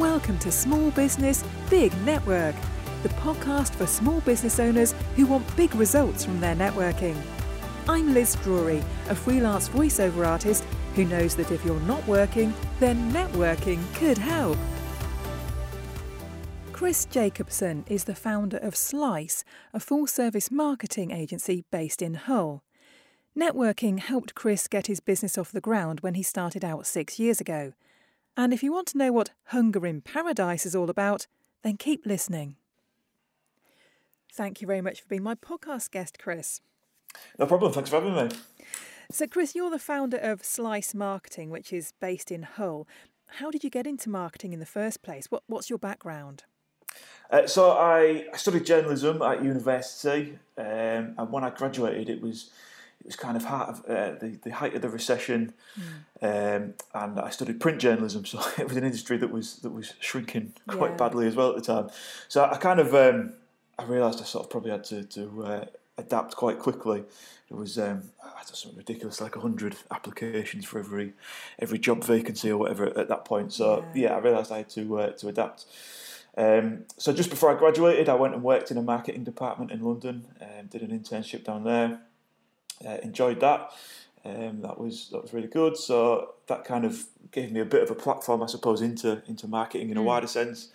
Welcome to Small Business Big Network, the podcast for small business owners who want big results from their networking. I'm Liz Drury, a freelance voiceover artist who knows that if you're not working, then networking could help. Chris Jacobson is the founder of Slice, a full service marketing agency based in Hull. Networking helped Chris get his business off the ground when he started out six years ago. And if you want to know what Hunger in Paradise is all about, then keep listening. Thank you very much for being my podcast guest, Chris. No problem. Thanks for having me. So, Chris, you're the founder of Slice Marketing, which is based in Hull. How did you get into marketing in the first place? What, what's your background? Uh, so, I, I studied journalism at university, um, and when I graduated, it was it was kind of heart of, uh, the, the height of the recession, mm. um, and I studied print journalism, so it was an industry that was that was shrinking quite yeah. badly as well at the time. So I kind of um, I realised I sort of probably had to, to uh, adapt quite quickly. It was um, I don't something ridiculous, like hundred applications for every every job vacancy or whatever at that point. So yeah, yeah I realised I had to uh, to adapt. Um, so just before I graduated, I went and worked in a marketing department in London. and did an internship down there uh, enjoyed that. Um, that was that was really good. So that kind of gave me a bit of a platform, I suppose, into into marketing in a mm. wider sense.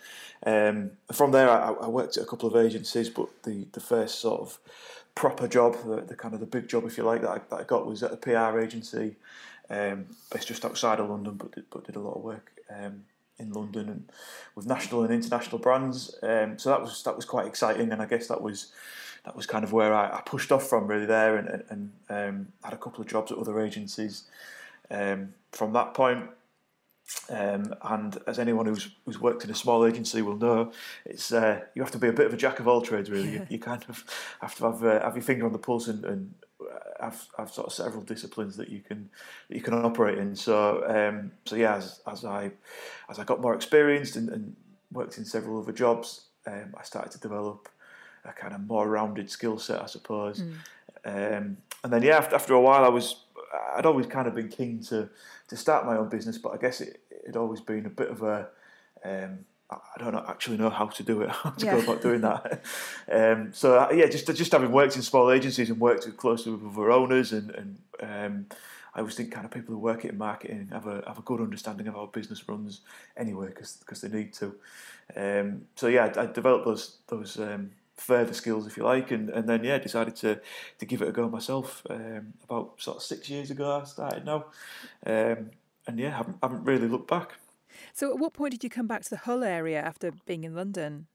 Um, from there, I, I, worked at a couple of agencies, but the the first sort of proper job, the, the kind of the big job, if you like, that I, that I got was at a PR agency, um, based just outside of London, but did, but did a lot of work um, in London and with national and international brands. Um, so that was that was quite exciting, and I guess that was that was kind of where I, I pushed off from really there and, and um, had a couple of jobs at other agencies um, from that point. Um, and as anyone who's who's worked in a small agency will know, it's uh, you have to be a bit of a jack of all trades. Really, you, you, kind of have to have uh, have your finger on the pulse and, and have, have sort of several disciplines that you can that you can operate in. So um, so yeah, as, as I as I got more experienced and, and worked in several other jobs, um, I started to develop a kind of more rounded skill set, I suppose. Mm. Um, and then yeah, after, after a while, I was I'd always kind of been keen to to start my own business, but I guess it had always been a bit of a um, I don't actually know how to do it, how to yeah. go about doing that. um, so uh, yeah, just just having worked in small agencies and worked closely with other owners, and, and um, I always think kind of people who work in marketing have a have a good understanding of how business runs anyway, because because they need to. Um, so yeah, I, I, developed those those um, further skills, if you like, and, and then yeah, decided to to give it a go myself. Um, about sort of six years ago, I started now, um, and yeah, haven't haven't really looked back. So, at what point did you come back to the Hull area after being in London?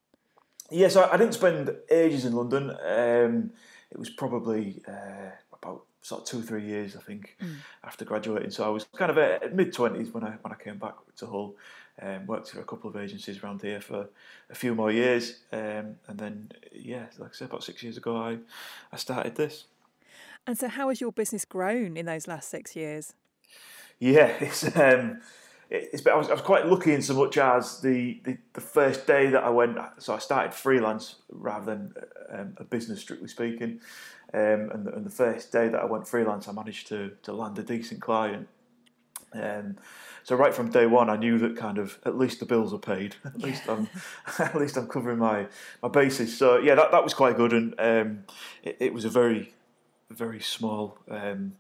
Yes, yeah, so I didn't spend ages in London. Um, it was probably uh, about sort of two or three years, I think, mm. after graduating. So I was kind of at mid twenties when I when I came back to Hull. Um, worked for a couple of agencies around here for a few more years, um, and then yeah, like I said, about six years ago, I I started this. And so, how has your business grown in those last six years? Yeah, it's um, it's I was, I was quite lucky in so much as the, the, the first day that I went, so I started freelance rather than um, a business, strictly speaking. Um, and, the, and the first day that I went freelance, I managed to to land a decent client. Um, so right from day one, I knew that kind of at least the bills are paid. At yeah. least I'm at least I'm covering my my bases. So yeah, that, that was quite good, and um, it, it, was a very very small um,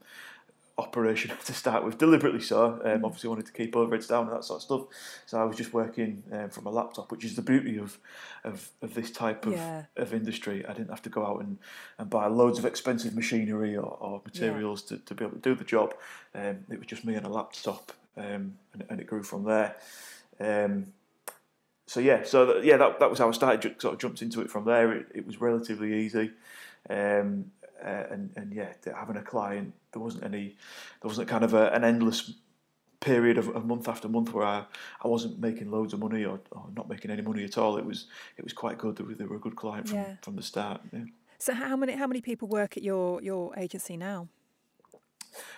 operation to start with, deliberately so. Um, mm. obviously, wanted to keep overheads down and that sort of stuff. So I was just working um, from a laptop, which is the beauty of of, of this type of, yeah. of industry. I didn't have to go out and, and buy loads of expensive machinery or, or materials yeah. to, to be able to do the job. Um, it was just me and a laptop, um, and, and, it grew from there. Um, so yeah, so that, yeah, that, that was how I started. Sort of jumped into it from there. It, it was relatively easy. Um, uh, and and yeah, having a client, there wasn't any, there wasn't kind of a, an endless period of, of month after month where I, I wasn't making loads of money or, or not making any money at all. It was it was quite good. They were, they were a good client from, yeah. from the start. Yeah. So how many how many people work at your your agency now?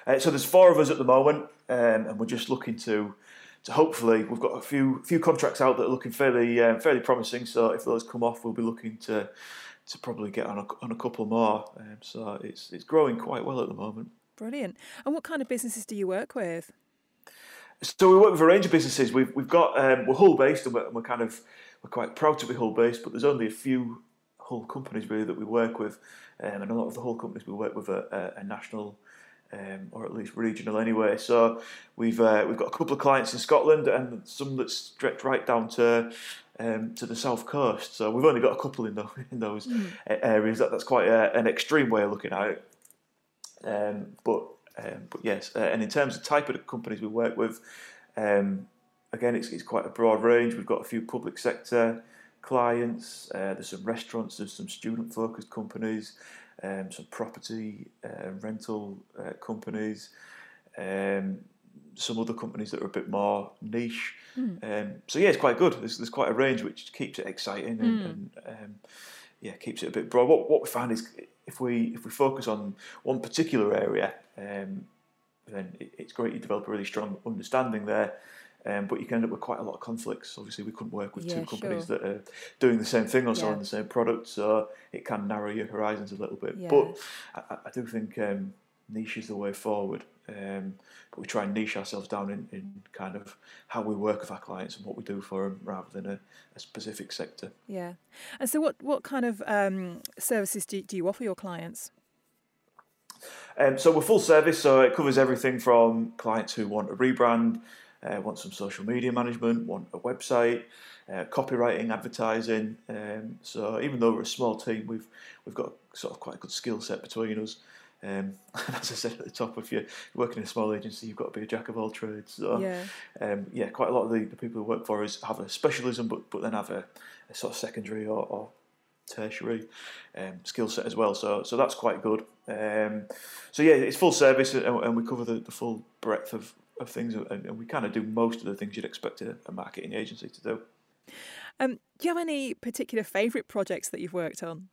Uh, so there's four of us at the moment, um, and we're just looking to to hopefully we've got a few few contracts out that are looking fairly um, fairly promising. So if those come off, we'll be looking to to probably get on a, on a couple more. Um, so it's it's growing quite well at the moment. Brilliant. And what kind of businesses do you work with? so we work with a range of businesses. We've we've got um, we're Hull based and we're, and we're, kind of we're quite proud to be Hull based, but there's only a few Hull companies really that we work with, um, and a lot of the Hull companies we work with are, a national. Um, or at least regional anyway. So we've uh, we've got a couple of clients in Scotland and some that stretch right down to um, to the south coast. So we've only got a couple in, the, in those mm. areas. That, that's quite a, an extreme way of looking at it. Um, but um, but yes, uh, and in terms of type of companies we work with, um, again, it's, it's quite a broad range. We've got a few public sector clients. Uh, there's some restaurants. There's some student-focused companies. Um, some property uh, rental uh, companies. Um, some other companies that are a bit more niche. Mm. Um, so yeah, it's quite good. There's, there's quite a range which keeps it exciting and, mm. and um, yeah, keeps it a bit broad. What, what we find is if we if we focus on one particular area, um, then it, it's great you develop a really strong understanding there. Um, but you can end up with quite a lot of conflicts. Obviously, we couldn't work with yeah, two companies sure. that are doing the same thing or selling the same product, so it can narrow your horizons a little bit. Yeah. But I, I, do think um, niche is the way forward. Um, but we try and niche ourselves down in, in kind of how we work with our clients and what we do for them rather than a, a specific sector. Yeah. And so, what, what kind of um, services do, do you offer your clients? Um, so, we're full service, so it covers everything from clients who want a rebrand, uh, want some social media management, want a website. Uh, copywriting, advertising. Um, so even though we're a small team, we've we've got sort of quite a good skill set between us. Um, and as I said at the top, if you're working in a small agency, you've got to be a jack of all trades. So, yeah, um, yeah quite a lot of the, the, people who work for us have a specialism, but but then have a, a sort of secondary or, or tertiary um, skill set as well. So so that's quite good. Um, so yeah, it's full service, and, and we cover the, the, full breadth of, of things, and, we kind of do most of the things you'd expect a, a marketing agency to do. Um, do you have any particular favourite projects that you've worked on?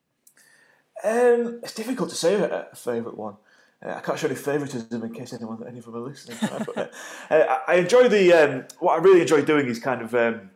Um, it's difficult to say a, a favourite one. Uh, I can't show any favouritism in case anyone, any of them are listening. but, uh, uh, I enjoy the um, what I really enjoy doing is kind of um,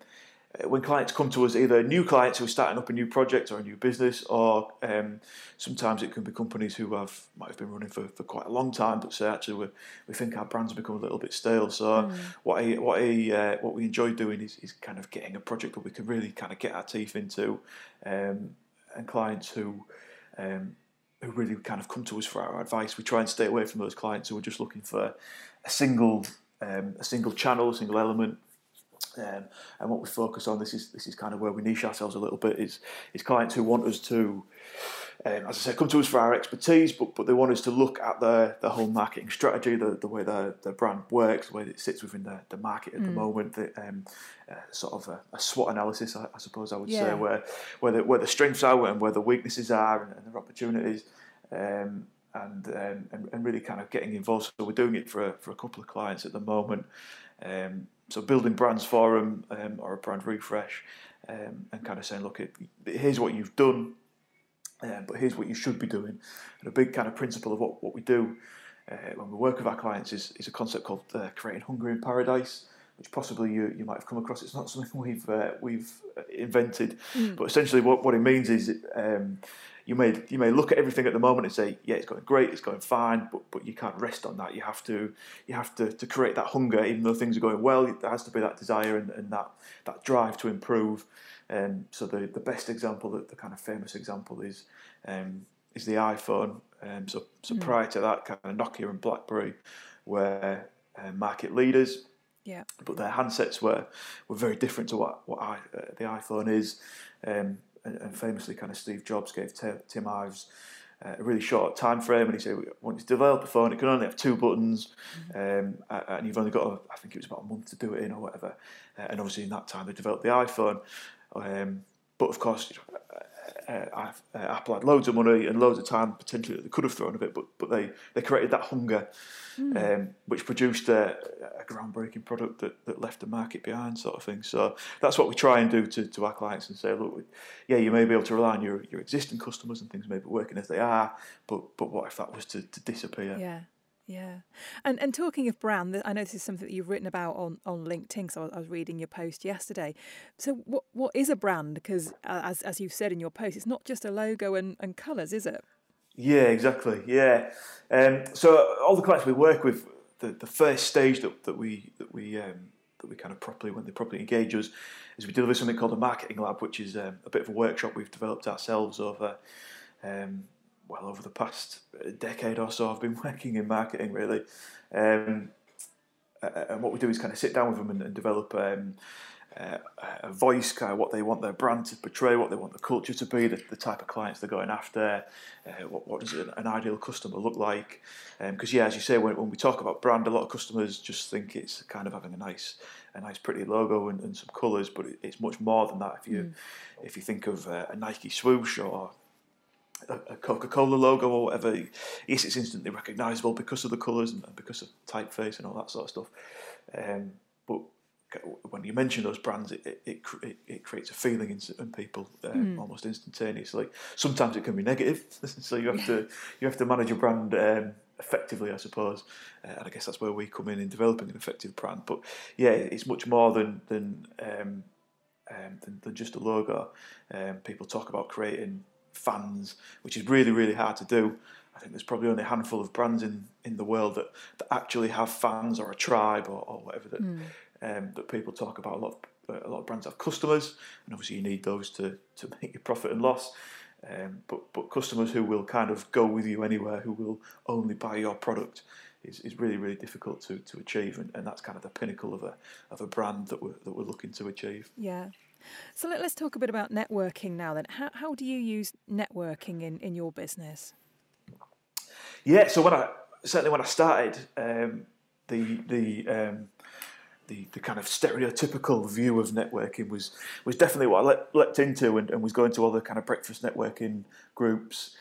when clients come to us, either new clients who are starting up a new project or a new business, or um, sometimes it can be companies who have might have been running for, for quite a long time, but say actually we, we think our brand's become a little bit stale. So mm. what I, what I, uh, what we enjoy doing is, is kind of getting a project that we can really kind of get our teeth into, um, and clients who um, who really kind of come to us for our advice. We try and stay away from those clients who are just looking for a single um, a single channel, a single element. Um, and what we focus on this is this is kind of where we niche ourselves a little bit is is clients who want us to um, as I said, come to us for our expertise, but but they want us to look at their the whole marketing strategy, the, the way their, the brand works, the way it sits within the, the market at mm. the moment, the, um, uh, sort of a, a, SWOT analysis, I, I suppose I would yeah. say, where where the, where the strengths are and where the weaknesses are and, and their opportunities, um, and, um, and, and really kind of getting involved. So we're doing it for a, for a couple of clients at the moment. Um, so building brands for them um, or a brand refresh, and kind of saying, look, here's what you've done um, but here's what you should be doing. And a big kind of principle of what, what we do uh, when we work with our clients is, is a concept called uh, creating hunger in paradise, which possibly you, you might have come across. It's not something we've uh, we've invented, mm. but essentially what, what it means is um, you may you may look at everything at the moment and say, yeah, it's going great, it's going fine, but but you can't rest on that. You have to you have to, to create that hunger, even though things are going well. There has to be that desire and, and that that drive to improve. Um, so the, the best example, the, the kind of famous example is um, is the iPhone. Um, so so mm. prior to that, kind of Nokia and BlackBerry were uh, market leaders. Yeah. But their handsets were were very different to what what I, uh, the iPhone is. Um, and, famously, kind of Steve Jobs gave T- Tim Ives uh, a really short time frame, and he said, we "Want you to develop a phone? It can only have two buttons, mm-hmm. um, and you've only got, a, I think it was about a month to do it in, or whatever." Uh, and obviously, in that time, they developed the iPhone. Um, but of course, uh, uh, Apple had loads of money and loads of time potentially that they could have thrown a bit, but but they, they created that hunger, mm. um, which produced a, a, groundbreaking product that, that left the market behind, sort of thing. So that's what we try and do to, to our clients and say, look, yeah, you may be able to rely on your, your existing customers and things may be working as they are, but but what if that was to, to disappear? Yeah. Yeah, and and talking of brand, I know this is something that you've written about on, on LinkedIn. So I was reading your post yesterday. So what what is a brand? Because uh, as as you've said in your post, it's not just a logo and, and colours, is it? Yeah, exactly. Yeah, um, so all the clients we work with, the, the first stage that, that we that we um, that we kind of properly when they properly engage us is we deliver something called a marketing lab, which is um, a bit of a workshop we've developed ourselves over um, well over the past decade or so. I've been working in marketing really, um, and what we do is kind of sit down with them and, and develop. Um, uh, a voice, kind of what they want their brand to portray, what they want the culture to be, the, the type of clients they're going after, uh, what, what does an, an, ideal customer look like? Because um, yeah, as you say, when, when we talk about brand, a lot of customers just think it's kind of having a nice, a nice pretty logo and, and some colours, but it, it's much more than that. If you, mm. if you think of uh, a Nike swoosh or a Coca-Cola logo or whatever, yes, it's instantly recognisable because of the colours and because of typeface and all that sort of stuff. Um, but when you mention those brands, it it, it, it creates a feeling in, in people um, mm. almost instantaneously. Sometimes it can be negative, so you have to you have to manage a brand um, effectively, I suppose. Uh, and I guess that's where we come in in developing an effective brand. But yeah, it's much more than than um, um than, than, just a logo. Um, people talk about creating fans, which is really really hard to do. I think there's probably only a handful of brands in, in the world that, that actually have fans or a tribe or, or whatever that mm um, that people talk about. A lot of, a lot of brands have customers, and obviously you need those to, to make your profit and loss. Um, but but customers who will kind of go with you anywhere, who will only buy your product, is, is really really difficult to, to achieve, and, and that's kind of the pinnacle of a of a brand that we're that we're looking to achieve. Yeah. So let, us talk a bit about networking now. Then, how how do you use networking in, in your business? Yeah. So when I certainly when I started, um, the the um, the, the kind of stereotypical view of networking was was definitely what I le- leapt into and, and was going to other kind of breakfast networking groups,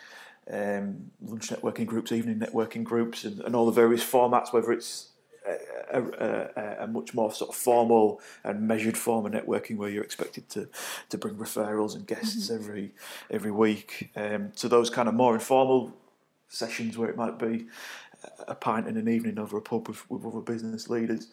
um, lunch networking groups, evening networking groups, and, and all the various formats, whether it's a, a, a, much more sort of formal and measured form of networking where you're expected to to bring referrals and guests mm-hmm. every every week um, to those kind of more informal sessions where it might be a pint in an evening over a pub with, with other business leaders.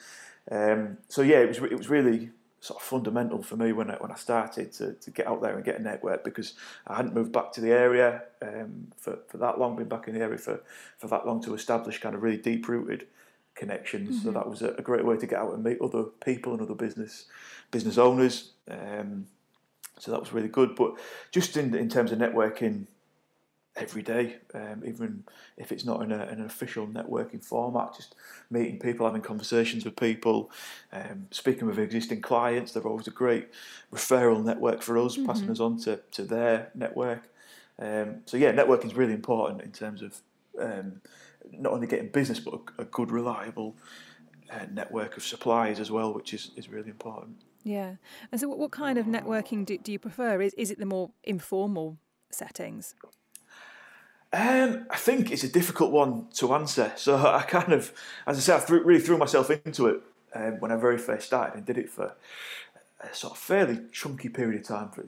Um, so yeah, it was it was really sort of fundamental for me when I, when I started to, to get out there and get a network because I hadn't moved back to the area um, for, for that long, been back in the area for, for that long to establish kind of really deep rooted connections. Mm-hmm. So that was a, a, great way to get out and meet other people and other business business owners. Um, so that was really good. But just in in terms of networking, every day, um, even if it's not in, a, in, an official networking format, just meeting people, having conversations with people, um, speaking with existing clients. They're always a great referral network for us, mm-hmm. passing us on to, to their network. Um, so, yeah, networking is really important in terms of um, not only getting business, but a, a good, reliable uh, network of suppliers as well, which is, is really important. Yeah. And so, what, what kind of networking do, do you prefer? Is, is it the more informal settings? Um, I think it's a difficult one to answer. So I kind of, as I said, I threw, really threw myself into it um, when I very first started and did it for a sort of fairly chunky period of time, for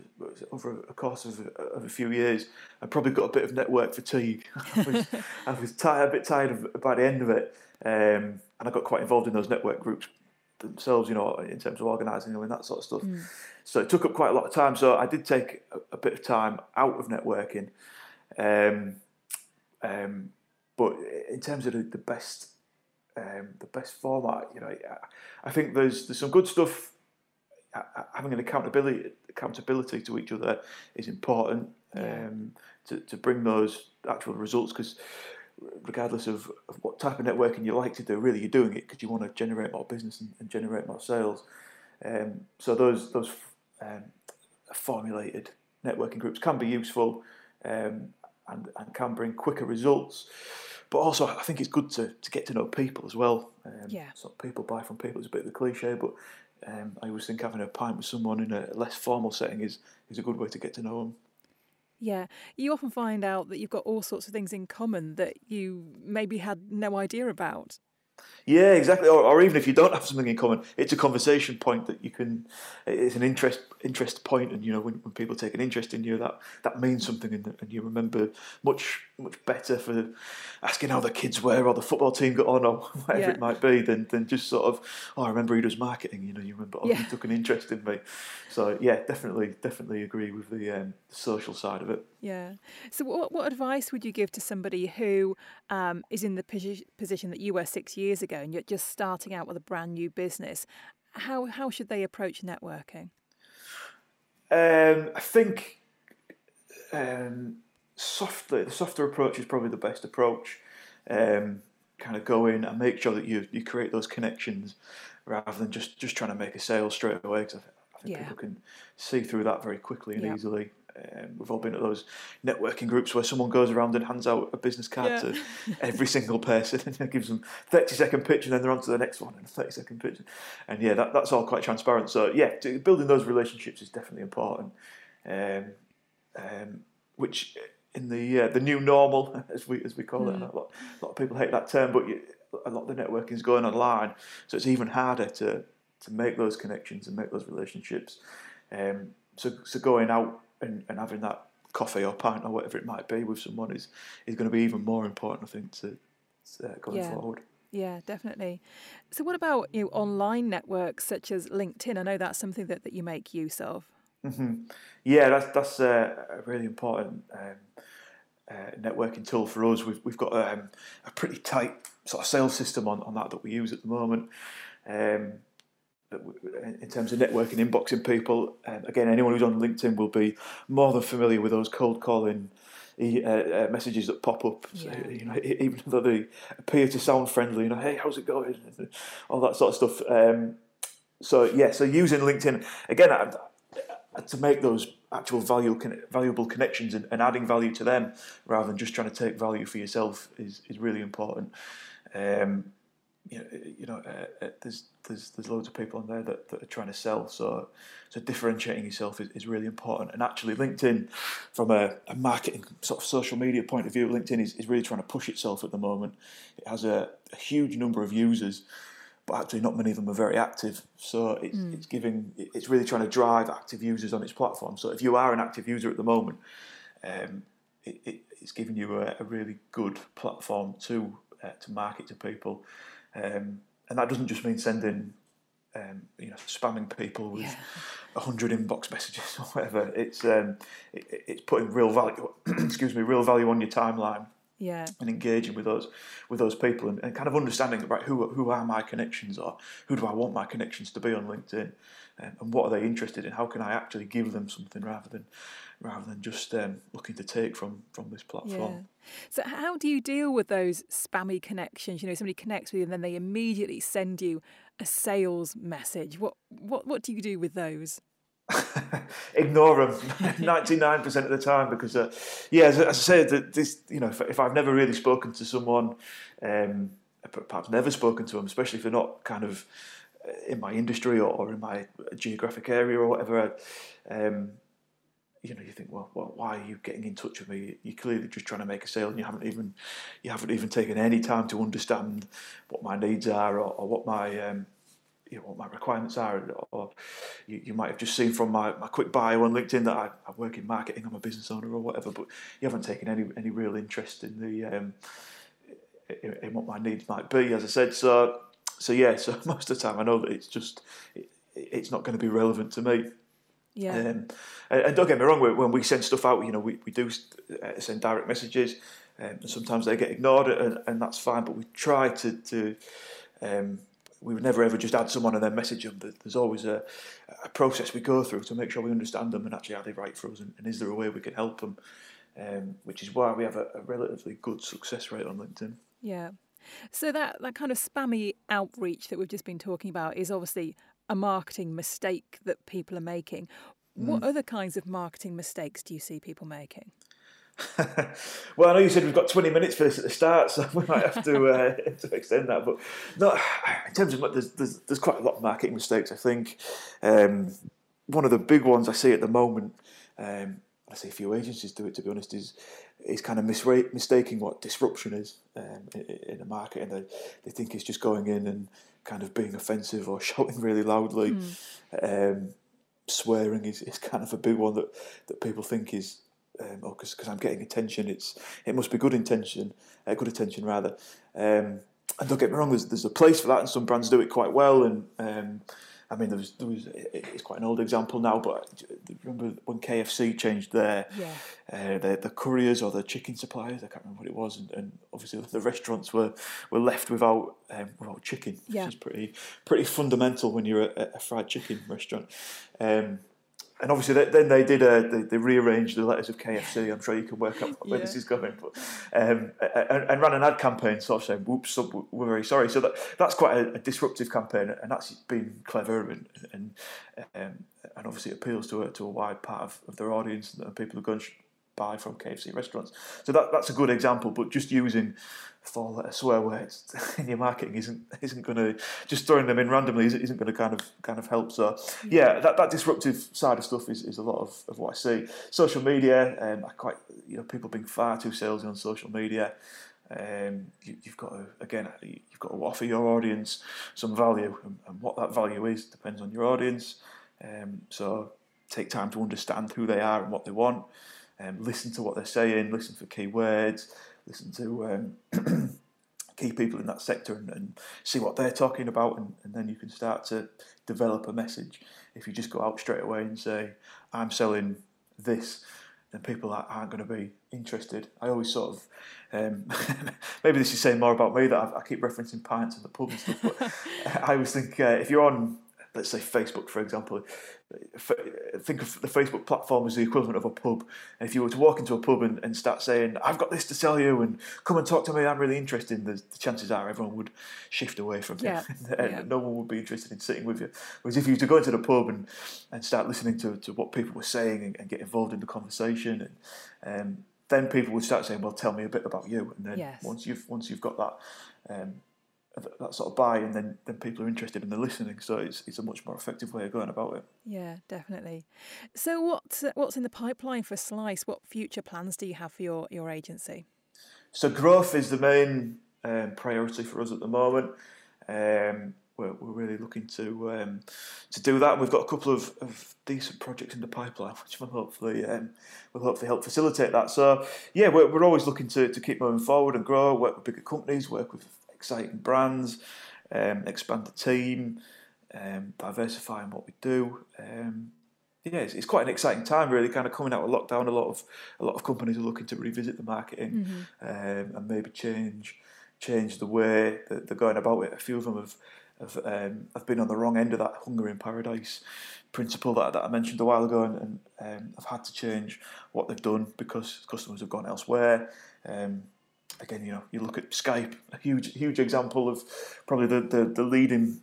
over a course of, of a few years. I probably got a bit of network fatigue. I was, I was tired, a bit tired of, by the end of it, um, and I got quite involved in those network groups themselves, you know, in terms of organising them and that sort of stuff. Mm. So it took up quite a lot of time. So I did take a, a bit of time out of networking. Um, um, but in terms of the, the best, um, the best format, you know, I think there's there's some good stuff. Having an accountability accountability to each other is important um, to to bring those actual results because regardless of, of, what type of networking you like to do, really you're doing it because you want to generate more business and, and generate more sales. Um, so those those um, formulated networking groups can be useful. Um, and, and can bring quicker results. But also, I think it's good to, to get to know people as well. Um, yeah. So people buy from people is a bit of a cliche, but um, I always think having a pint with someone in a less formal setting is, is a good way to get to know them. Yeah, you often find out that you've got all sorts of things in common that you maybe had no idea about. Yeah, exactly. Or, or, even if you don't have something in common, it's a conversation point that you can. It's an interest interest point, and you know when, when people take an interest in you, that that means something, and, and you remember much much better for asking how the kids were or the football team got on or whatever yeah. it might be than than just sort of oh I remember he does marketing. You know, you remember oh yeah. he took an interest in me. So yeah, definitely definitely agree with the, um, the social side of it. Yeah. So, what, what advice would you give to somebody who um, is in the posi- position that you were six years ago and you're just starting out with a brand new business? How, how should they approach networking? Um, I think um, softly, the softer approach is probably the best approach. Um, kind of go in and make sure that you you create those connections rather than just just trying to make a sale straight away. Because I, I, think yeah. people can see through that very quickly and easily. Um, we've all been at those networking groups where someone goes around and hands out a business card yeah. to every single person and gives them 30 second pitch and then they're on to the next one and a 30 second pitch. And yeah, that, that's all quite transparent. So yeah, building those relationships is definitely important. Um, um, which in the uh, the new normal, as we as we call mm. it, a lot, a lot of people hate that term, but you, a lot of the networking is going online, so it's even harder to to make those connections and make those relationships. Um, so so going out and, and having that coffee or pint or whatever it might be with someone is is going to be even more important, I think, to, to uh, going yeah. forward. Yeah, definitely. So, what about you know, online networks such as LinkedIn? I know that's something that, that you make use of. Mm-hmm. Yeah, that's that's a really important um, uh, networking tool for us. We've we've got um, a pretty tight sort of sales system on, on that that we use at the moment. Um, in terms of networking, inboxing people, um, again, anyone who's on LinkedIn will be more than familiar with those cold calling uh, uh, messages that pop up. Yeah. So, you know, even though they appear to sound friendly, you know, hey, how's it going? All that sort of stuff. Um, so yeah, so using LinkedIn again. I, to make those actual value, valuable connections and, and, adding value to them rather than just trying to take value for yourself is, is really important. Um, you know, you know uh, uh, there's there's there's loads of people on there that, that are trying to sell. So so differentiating yourself is, is really important. And actually, LinkedIn, from a, a, marketing sort of social media point of view, LinkedIn is, is really trying to push itself at the moment. It has a, a huge number of users but actually not many of them are very active. So it's, mm. it's giving, it's really trying to drive active users on its platform. So if you are an active user at the moment, um, it, it, it's giving you a, a, really good platform to uh, to market to people, um, and that doesn't just mean sending. Um, you know, spamming people with a yeah. hundred inbox messages or whatever. It's um, it, it's putting real value. excuse me, real value on your timeline yeah. and engaging with those with those people and, and, kind of understanding right who who are my connections or who do I want my connections to be on LinkedIn um, and what are they interested in how can I actually give them something rather than rather than just um, looking to take from from this platform. Yeah. So how do you deal with those spammy connections? You know, somebody connects with you and then they immediately send you a sales message. What what what do you do with those? ignore them 99% of the time because uh, yeah as, I said this you know if, if, I've never really spoken to someone um, perhaps never spoken to them especially if they're not kind of uh, in my industry or, or in my geographic area or whatever um, you know you think well, well, why are you getting in touch with me? You're clearly just trying to make a sale and you haven't even you haven't even taken any time to understand what my needs are or, or what my um, you know, what my requirements are, or you, you might have just seen from my, my quick bio on LinkedIn that I, I work in marketing, I'm a business owner or whatever, but you haven't taken any any real interest in the um, in, in, what my needs might be, as I said. So so yeah, so most of the time I know that it's just it, it's not going to be relevant to me. Yeah. Um, and, don't get me wrong, when we send stuff out, you know, we, we do uh, send direct messages, um, and sometimes they get ignored, and, and that's fine. But we try to to um, we would never ever just add someone and then message them. There's always a, a process we go through to make sure we understand them and actually are they right for us, and, and is there a way we can help them? Um, which is why we have a, a, relatively good success rate on LinkedIn. Yeah. So that that kind of spammy outreach that we've just been talking about is obviously a marketing mistake that people are making. Mm. What other kinds of marketing mistakes do you see people making? well, I know you said we've got 20 minutes for this at the start, so we might have to, uh, to extend that. But no, in terms of there's, there's, there's quite a lot of marketing mistakes. I think um, one of the big ones I see at the moment, um, I see a few agencies do it. To be honest, is is kind of misra- mistaking what disruption is um, in, in the market, and they, they think it's just going in and kind of being offensive or shouting really loudly. Mm. swearing is, is kind of a big one that, that people think is um, oh, because I'm getting attention. It's it must be good intention, uh, good attention rather. Um, and don't get me wrong, there's there's a place for that, and some brands do it quite well, and um, I mean, there was there was it's quite an old example now, but remember when KFC changed their Yeah. uh, the the couriers or the chicken suppliers? I can't remember what it was, and, and obviously the restaurants were were left without um, without chicken, Yeah. which is pretty pretty fundamental when you're a, a fried chicken restaurant. Um, and obviously, they, then they did a they, they rearranged the letters of KFC. I'm sure you can work out where this is going, but um, and, and ran an ad campaign, sort of saying, "Whoops, we're very sorry." So that that's quite a, a disruptive campaign, and that's been clever and and um, and obviously appeals to a to a wide part of, of their audience and people who go and sh- buy from KFC restaurants. So that that's a good example. But just using four letter swear words in your marketing isn't isn't going to just throwing them in randomly isn't, isn't going to kind of kind of help. So yeah, that, that disruptive side of stuff is, is a lot of, of what I see. Social media, um, I quite you know people being far too salesy on social media. Um, you, you've got to again you've got to offer your audience some value, and, and what that value is depends on your audience. Um, so take time to understand who they are and what they want. Um, listen to what they're saying. Listen for key words. Listen to um, key people in that sector and, and see what they're talking about, and, and then you can start to develop a message. If you just go out straight away and say, "I'm selling this," then people are- aren't going to be interested. I always sort of um, maybe this is saying more about me that I, I keep referencing pints and the pub and stuff, but I always think uh, if you're on, let's say Facebook for example, think of the Facebook platform as the equivalent of a pub. And if you were to walk into a pub and, and start saying, "I've got this to sell you," and come and talk to me, I'm really interested, the, the chances are everyone would shift away from you, Yeah, and yeah. no one would be interested in sitting with you. Whereas if you were to go into the pub and, and start listening to, to what people were saying and, and get involved in the conversation, and um, then people would start saying, "Well, tell me a bit about you." And then Yes. once you've once you've got that. Um, that- sort of buy, and then, then people are interested and they're listening. So it's it's a much more effective way of going about it. Yeah, definitely. So, what what's in the pipeline for Slice? What future plans do you have for your, your agency? So growth is the main um, priority for us at the moment. Um, we're, we're really looking to um, to do that. We've got a couple of, of decent projects in the pipeline, which will hopefully um, will hopefully help facilitate that. So yeah, we're, we're always looking to, to keep moving forward and grow. Work with bigger companies, work with exciting brands, um, expand the team, um, diversifying what we do. Um, yeah, it's, it's quite an exciting time, really. Kind of coming out of lockdown, a lot of a lot of companies are looking to revisit the marketing um, and maybe change change the way that they're going about it. A few of them have have, um, have been on the wrong end of that hunger in paradise principle that, that I mentioned a while ago, and, and um, have had to change what they've done because customers have gone elsewhere. Um, again, you know, you look at Skype, a huge huge example of probably the, the, the leading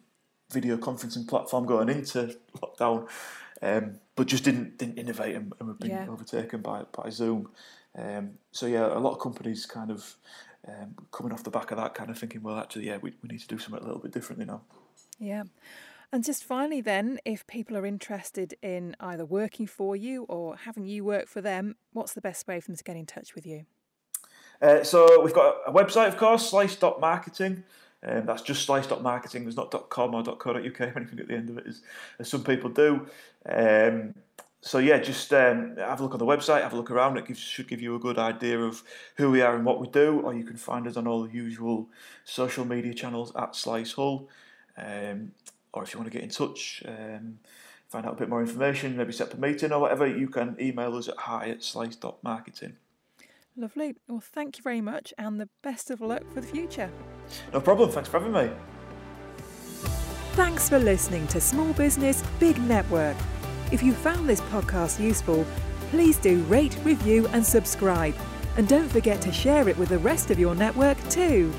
video conferencing platform going into lockdown, um, but just didn't didn't innovate and, and were being Yeah. overtaken by by Zoom. Um, so yeah, a lot of companies kind of um, coming off the back of that, kind of thinking, well, actually, yeah, we, we need to do something a little bit differently now. Yeah. And just finally, then, if people are interested in either working for you or having you work for them, what's the best way for them to get in touch with you? Uh, so we've got a website, of course, slice.marketing. Um, that's just slice.marketing. There's not .com or .co.uk or anything at the end of it, as, as some people do. Um, so yeah, just um, have a look on the website, have a look around. It gives, should give you a good idea of who we are and what we do. Or you can find us on all the usual social media channels at Slice Hull. Um, or if you want to get in touch, um, find out a bit more information, maybe set up a meeting or whatever, you can email us at hi at slice.marketing. Lovely. Well, thank you very much and the best of luck for the future. No problem. Thanks for having me. Thanks for listening to Small Business Big Network. If you found this podcast useful, please do rate, review, and subscribe. And don't forget to share it with the rest of your network too.